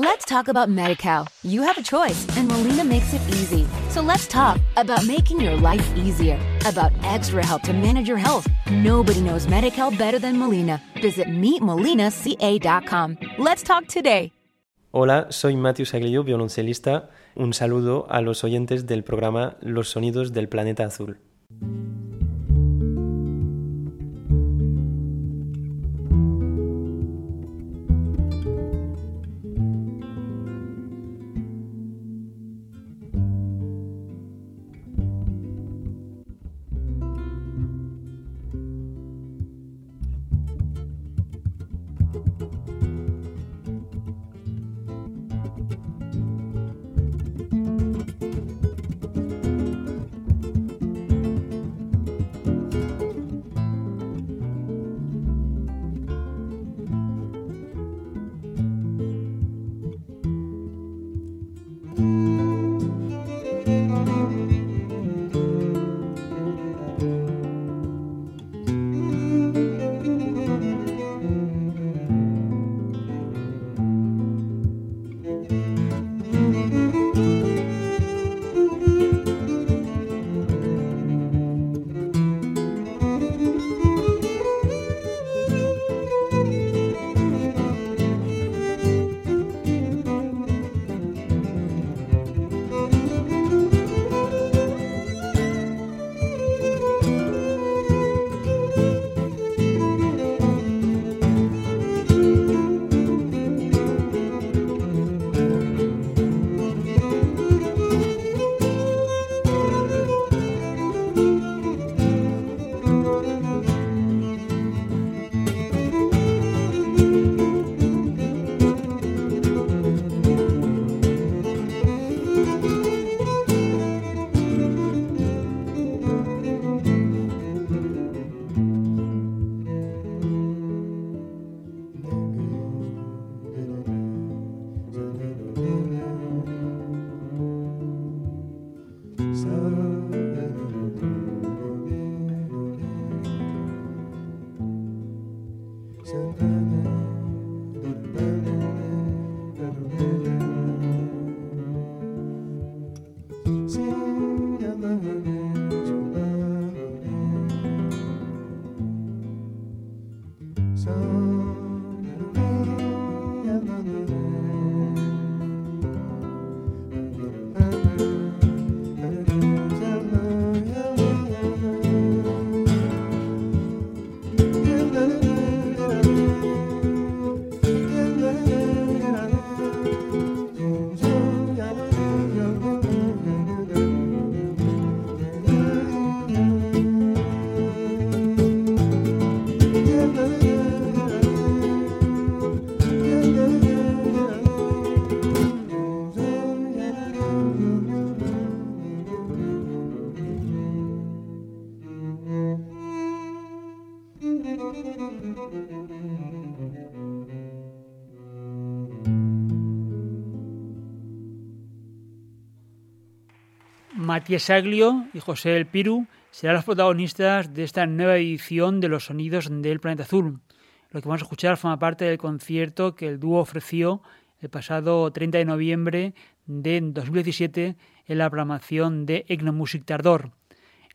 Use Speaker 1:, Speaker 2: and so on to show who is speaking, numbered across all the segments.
Speaker 1: Let's talk about MediCal. You have a choice, and Molina makes it easy. So let's talk about making your life easier, about extra help to manage your health. Nobody knows MediCal better than Molina. Visit meetmolinaca.com. Let's talk today.
Speaker 2: Hola, soy Matthew Saglio, violoncelista. Un saludo a los oyentes del programa Los Sonidos del Planeta Azul.
Speaker 3: Matías Saglio y José El Piru serán los protagonistas de esta nueva edición de Los Sonidos del Planeta Azul. Lo que vamos a escuchar forma parte del concierto que el dúo ofreció el pasado 30 de noviembre de 2017 en la programación de Etnomusic Tardor,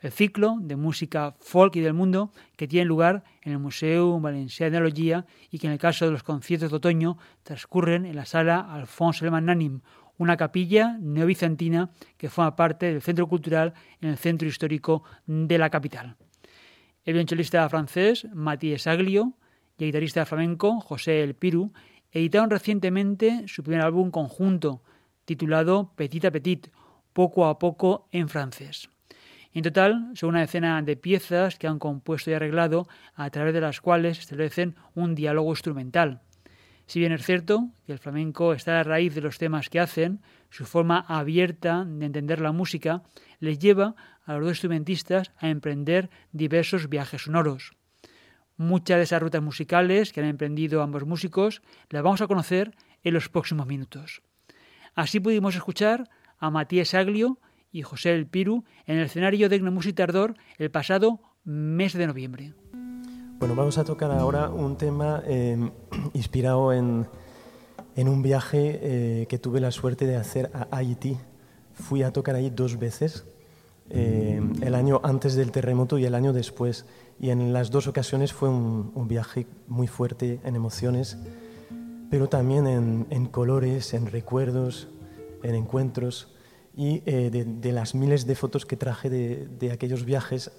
Speaker 3: el ciclo de música folk y del mundo que tiene lugar en el Museo Valencià de Analogia y que en el caso de los conciertos de otoño transcurren en la sala Alphonse Nanim, una capilla neobizantina que forma parte del centro cultural en el centro histórico de la capital. El violonchelista francés Matías Aglio y el guitarrista flamenco José El Piru editaron recientemente su primer álbum conjunto, titulado Petit à Petit, poco a poco en francés. En total, son una decena de piezas que han compuesto y arreglado, a través de las cuales establecen un diálogo instrumental. Si bien es cierto que el flamenco está a la raíz de los temas que hacen, su forma abierta de entender la música les lleva a los dos instrumentistas a emprender diversos viajes sonoros. Muchas de esas rutas musicales que han emprendido ambos músicos las vamos a conocer en los próximos minutos. Así pudimos escuchar a Matías Aglio y José El Piru en el escenario de Music Tardor el pasado mes de noviembre.
Speaker 2: Bueno, vamos a tocar ahora un tema em, inspirado en, en un viaje eh, que tuve la suerte de hacer a Haití. Fui a tocar ahí dos veces, eh, el año antes del terremoto y el año después. Y en las dos ocasiones fue un, viaje muy fuerte en emociones, pero también en, colores, en recuerdos, en encuentros. Y eh, de, las miles de fotos que traje de, aquellos viajes,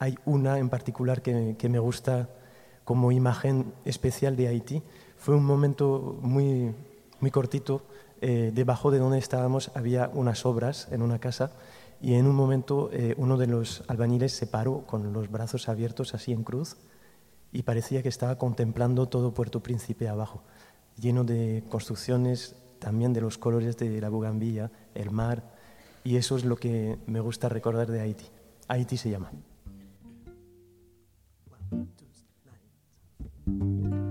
Speaker 2: hay una en particular que, que me gusta como imagen especial de Haití fue un momento muy, muy cortito. Eh, debajo de donde estábamos había unas obras en una casa y en un momento eh, uno de los albañiles se paró con los brazos abiertos así en cruz y parecía que estaba contemplando todo Puerto Príncipe abajo, lleno de construcciones, también de los colores de la bugambilla, el mar, y eso es lo que me gusta recordar de Haití. Haití se llama. Bueno,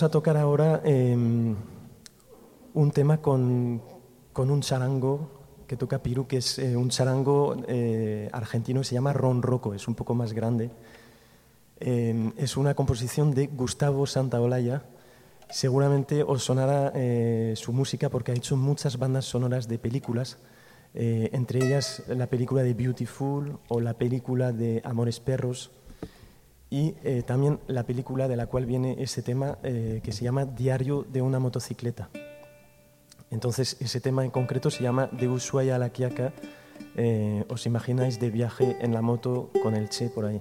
Speaker 2: vamos a tocar ahora em, un tema con, un charango que toca Piru, que es eh, un charango eh, argentino que se llama Ron Rocco, es un poco más grande. Em, es una composición de Gustavo Santaolalla. Seguramente os sonará eh, su música porque ha hecho muchas bandas sonoras de películas, entre ellas la película de Beautiful o la película de Amores Perros y eh, también la película de la cual viene ese tema eh, que se llama Diario de una motocicleta. Entonces, ese tema en concreto se llama De Ushuaia a la Quiaca. Eh, os imagináis de viaje en la moto con el Che por ahí.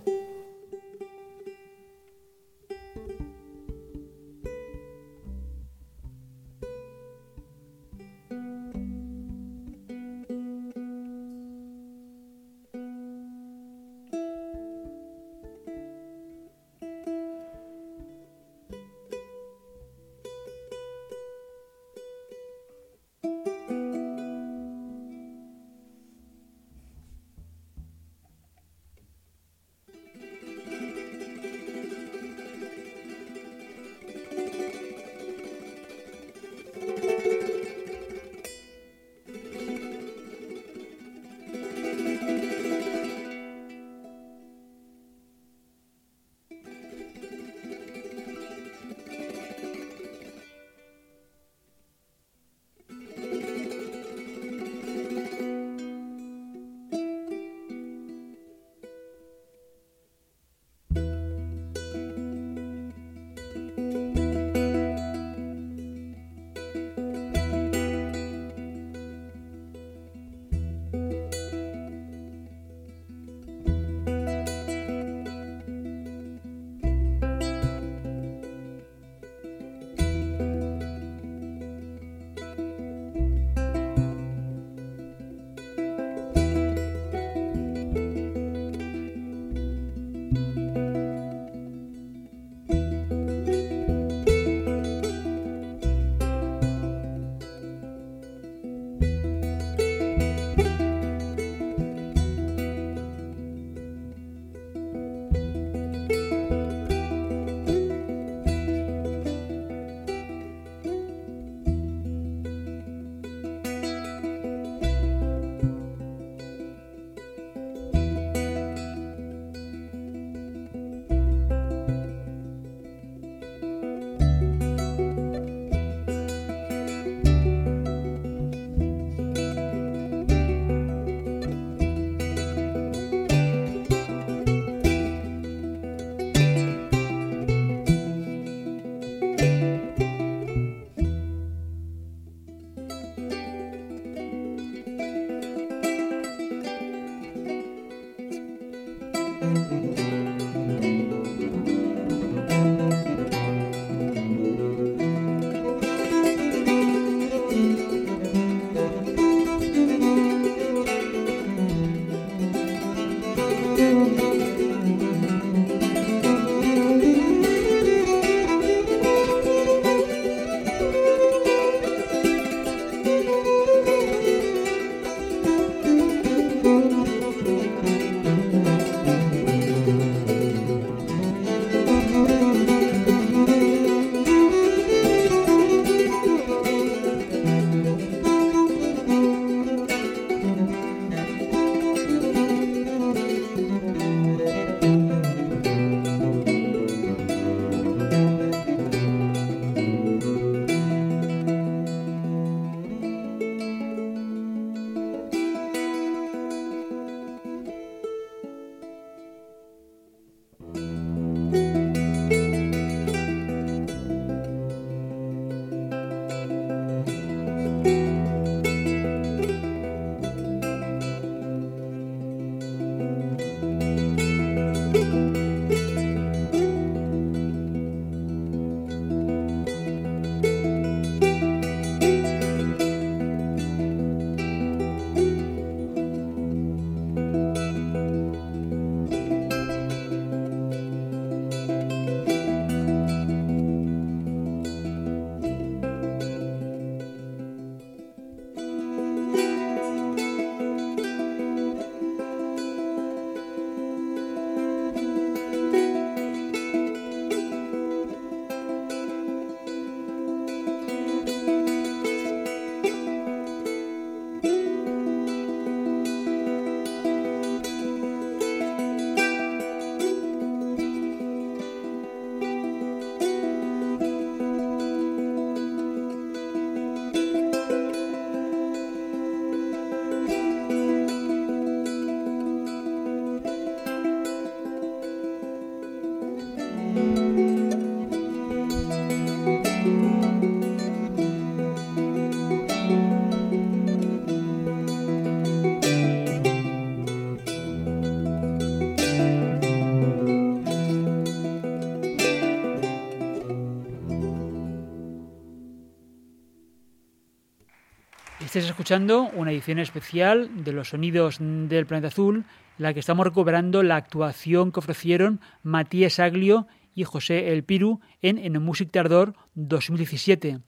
Speaker 3: Estáis escuchando una edición especial de los sonidos del planeta azul, en la que estamos recuperando la actuación que ofrecieron Matías Aglio y José El Piru en En Music Tardor 2017,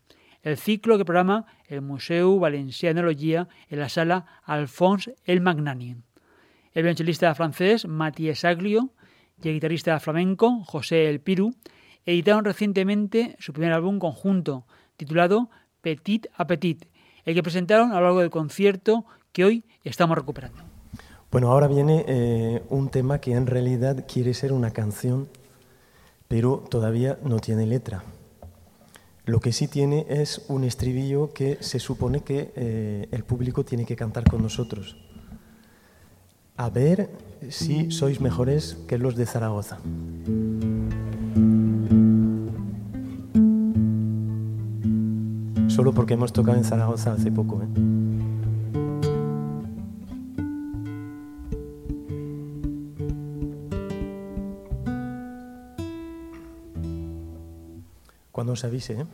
Speaker 3: el ciclo que programa el Museo Valencianología en la sala Alphonse El Magnani. El violonchelista francés Matías Aglio y el guitarrista flamenco José El Piru editaron recientemente su primer álbum conjunto, titulado Petit a Petit, el que presentaron a lo largo del concierto que hoy estamos recuperando.
Speaker 2: Bueno, ahora viene eh, un tema que en realidad quiere ser una canción, pero todavía no tiene letra. Lo que sí tiene es un estribillo que se supone que eh, el público tiene que cantar con nosotros. A ver si sois mejores que los de Zaragoza. Solo porque hemos tocado en Zaragoza hace poco. ¿eh? Cuando os avise, ¿eh?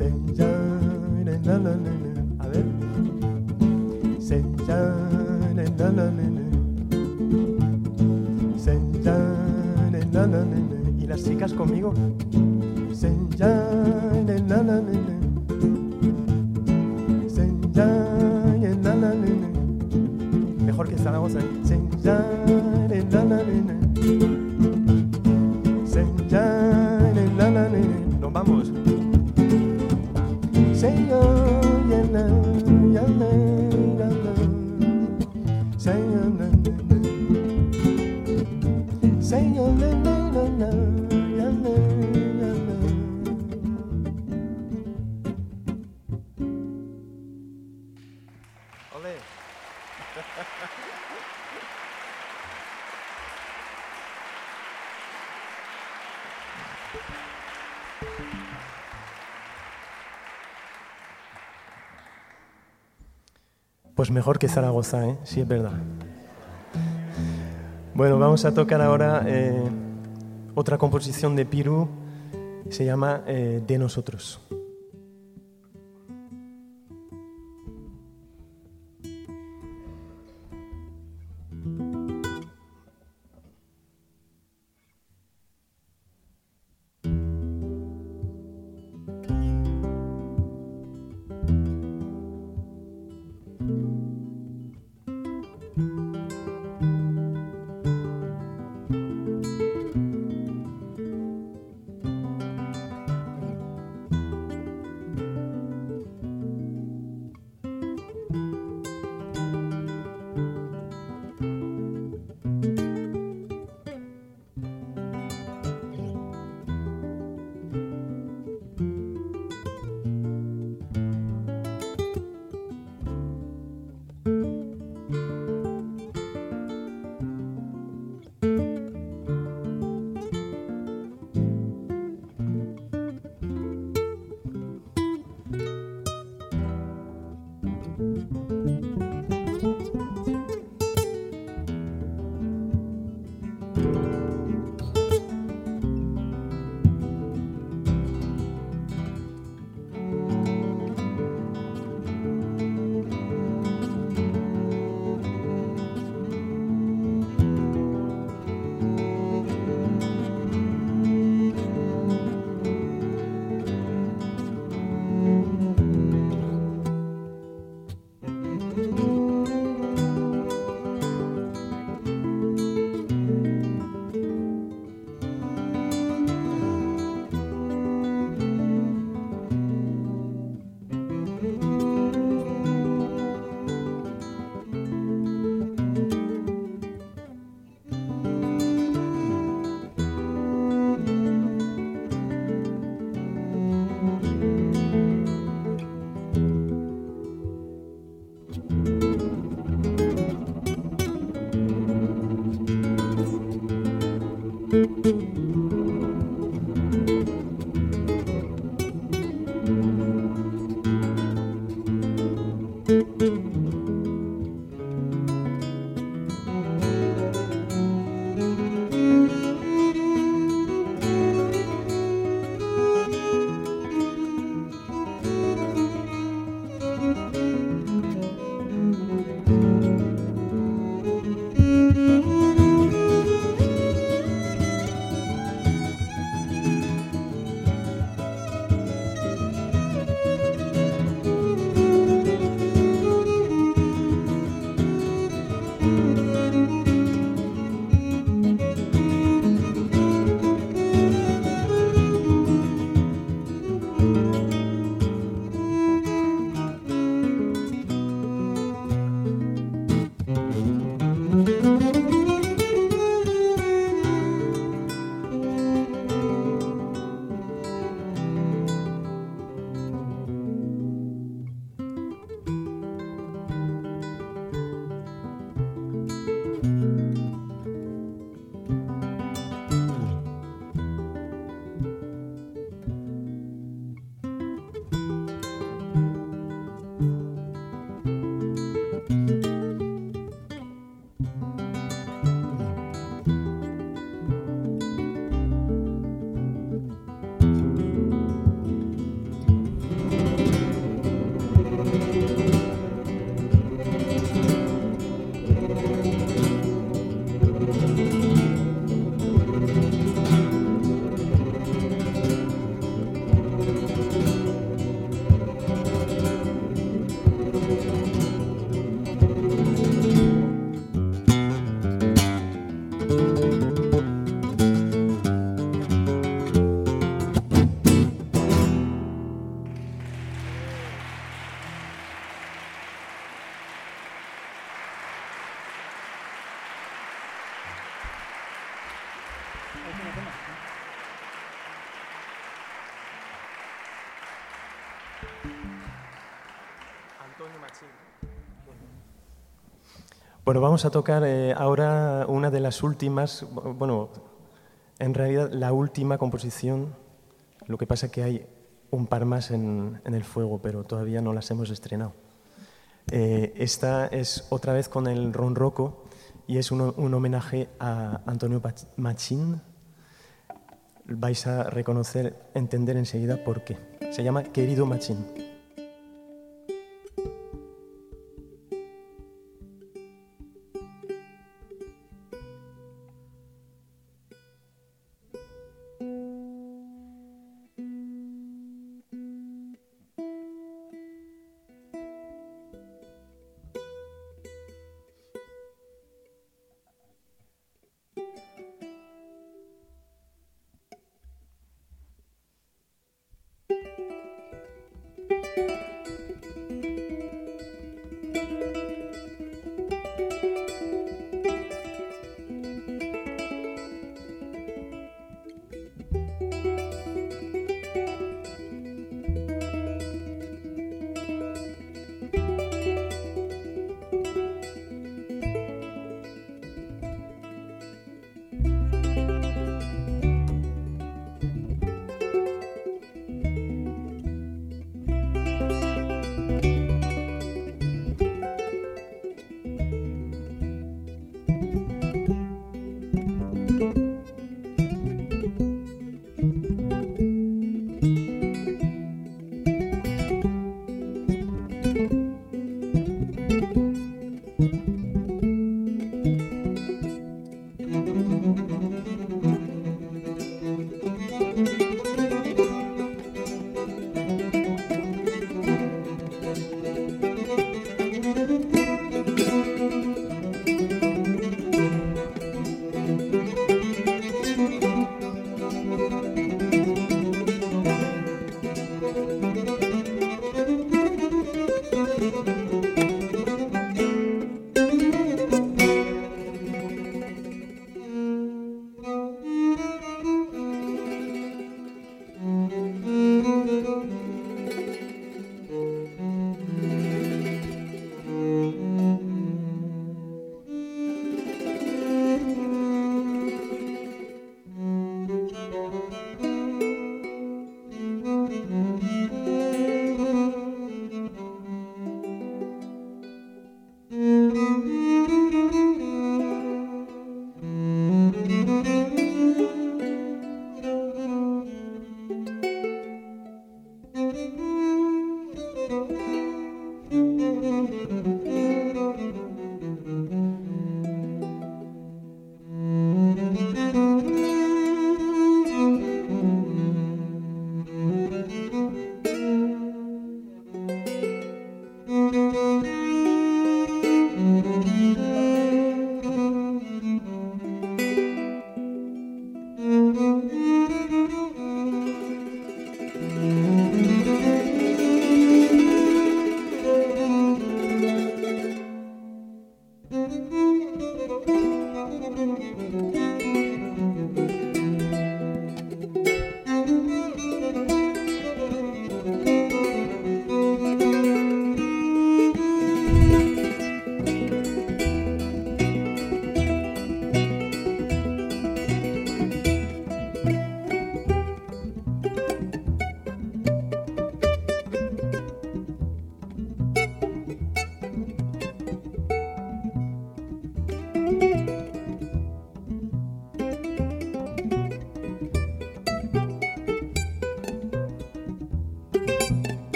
Speaker 4: La
Speaker 2: Pues mejor que Zaragoza, ¿eh? sí es verdad. Bueno, vamos a tocar ahora eh, otra composición de Piru, se llama eh, De nosotros. Bueno, vamos a tocar eh, ahora una de las últimas, bueno, en realidad la última composición Lo que pasa es que hay un par más en, el fuego, pero todavía no las hemos estrenado. Eh, esta es otra vez con el Ron Rocco y es un, un homenaje a Antonio Machín. Vais a reconocer, entender enseguida por qué. Se llama Querido Machín.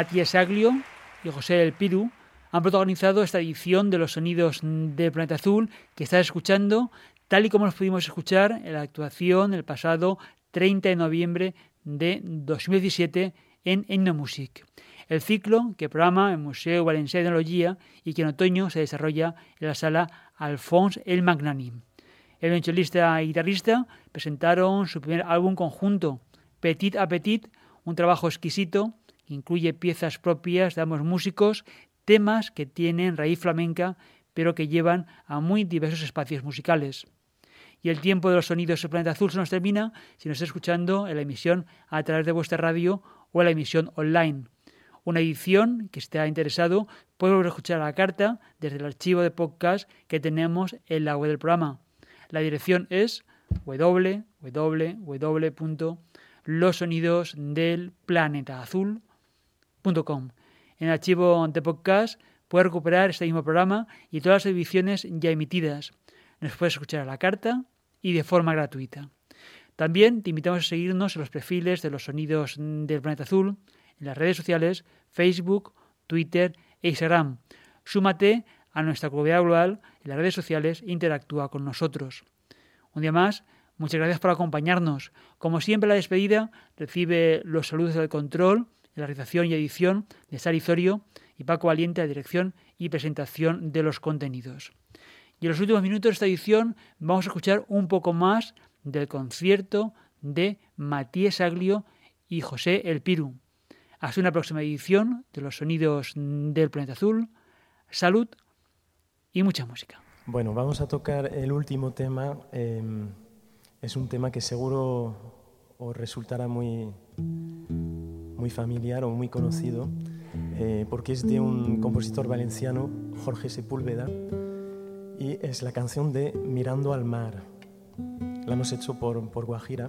Speaker 3: Matías Aglio y José El Piru han protagonizado esta edición de los sonidos de Planeta Azul que estás escuchando, tal y como los pudimos escuchar en la actuación el pasado 30 de noviembre de 2017 en Etnomusic, el ciclo que programa el Museo Valencià de Tecnología y que en otoño se desarrolla en la sala Alphonse El Magnanim. El violonchelista y guitarrista presentaron su primer álbum conjunto, Petit a Petit, un trabajo exquisito incluye piezas propias de ambos músicos, temas que tienen raíz flamenca pero que llevan a muy diversos espacios musicales. Y el tiempo de los sonidos del planeta azul se nos termina si nos está escuchando en la emisión a través de vuestra radio o en la emisión online. Una edición que esté interesado puede escuchar la carta desde el archivo de podcast que tenemos en la web del programa. La dirección es www.losonidosdelplanetaazul.com. En el archivo de podcast puedes recuperar este mismo programa y todas las ediciones ya emitidas. Nos puedes escuchar a la carta y de forma gratuita. También te invitamos a seguirnos en los perfiles de los sonidos del planeta azul, en las redes sociales, Facebook, Twitter e Instagram. Súmate a nuestra comunidad global en las redes sociales e interactúa con nosotros. Un día más, muchas gracias por acompañarnos. Como siempre, la despedida recibe los saludos del control, la realización y edición de Sari Zorio y Paco Valiente, la dirección y presentación de los contenidos. Y en los últimos minutos de esta edición vamos a escuchar un poco más del concierto de Matías Aglio y José El Piru. Hasta una próxima edición de los sonidos del planeta azul. Salud y mucha música.
Speaker 2: Bueno, vamos a tocar el último tema. Em, es un tema que seguro os resultará muy, muy familiar o muy conocido, eh, porque es de un compositor valenciano, Jorge Sepúlveda, y es la canción de Mirando al mar. La hemos hecho por, por Guajira.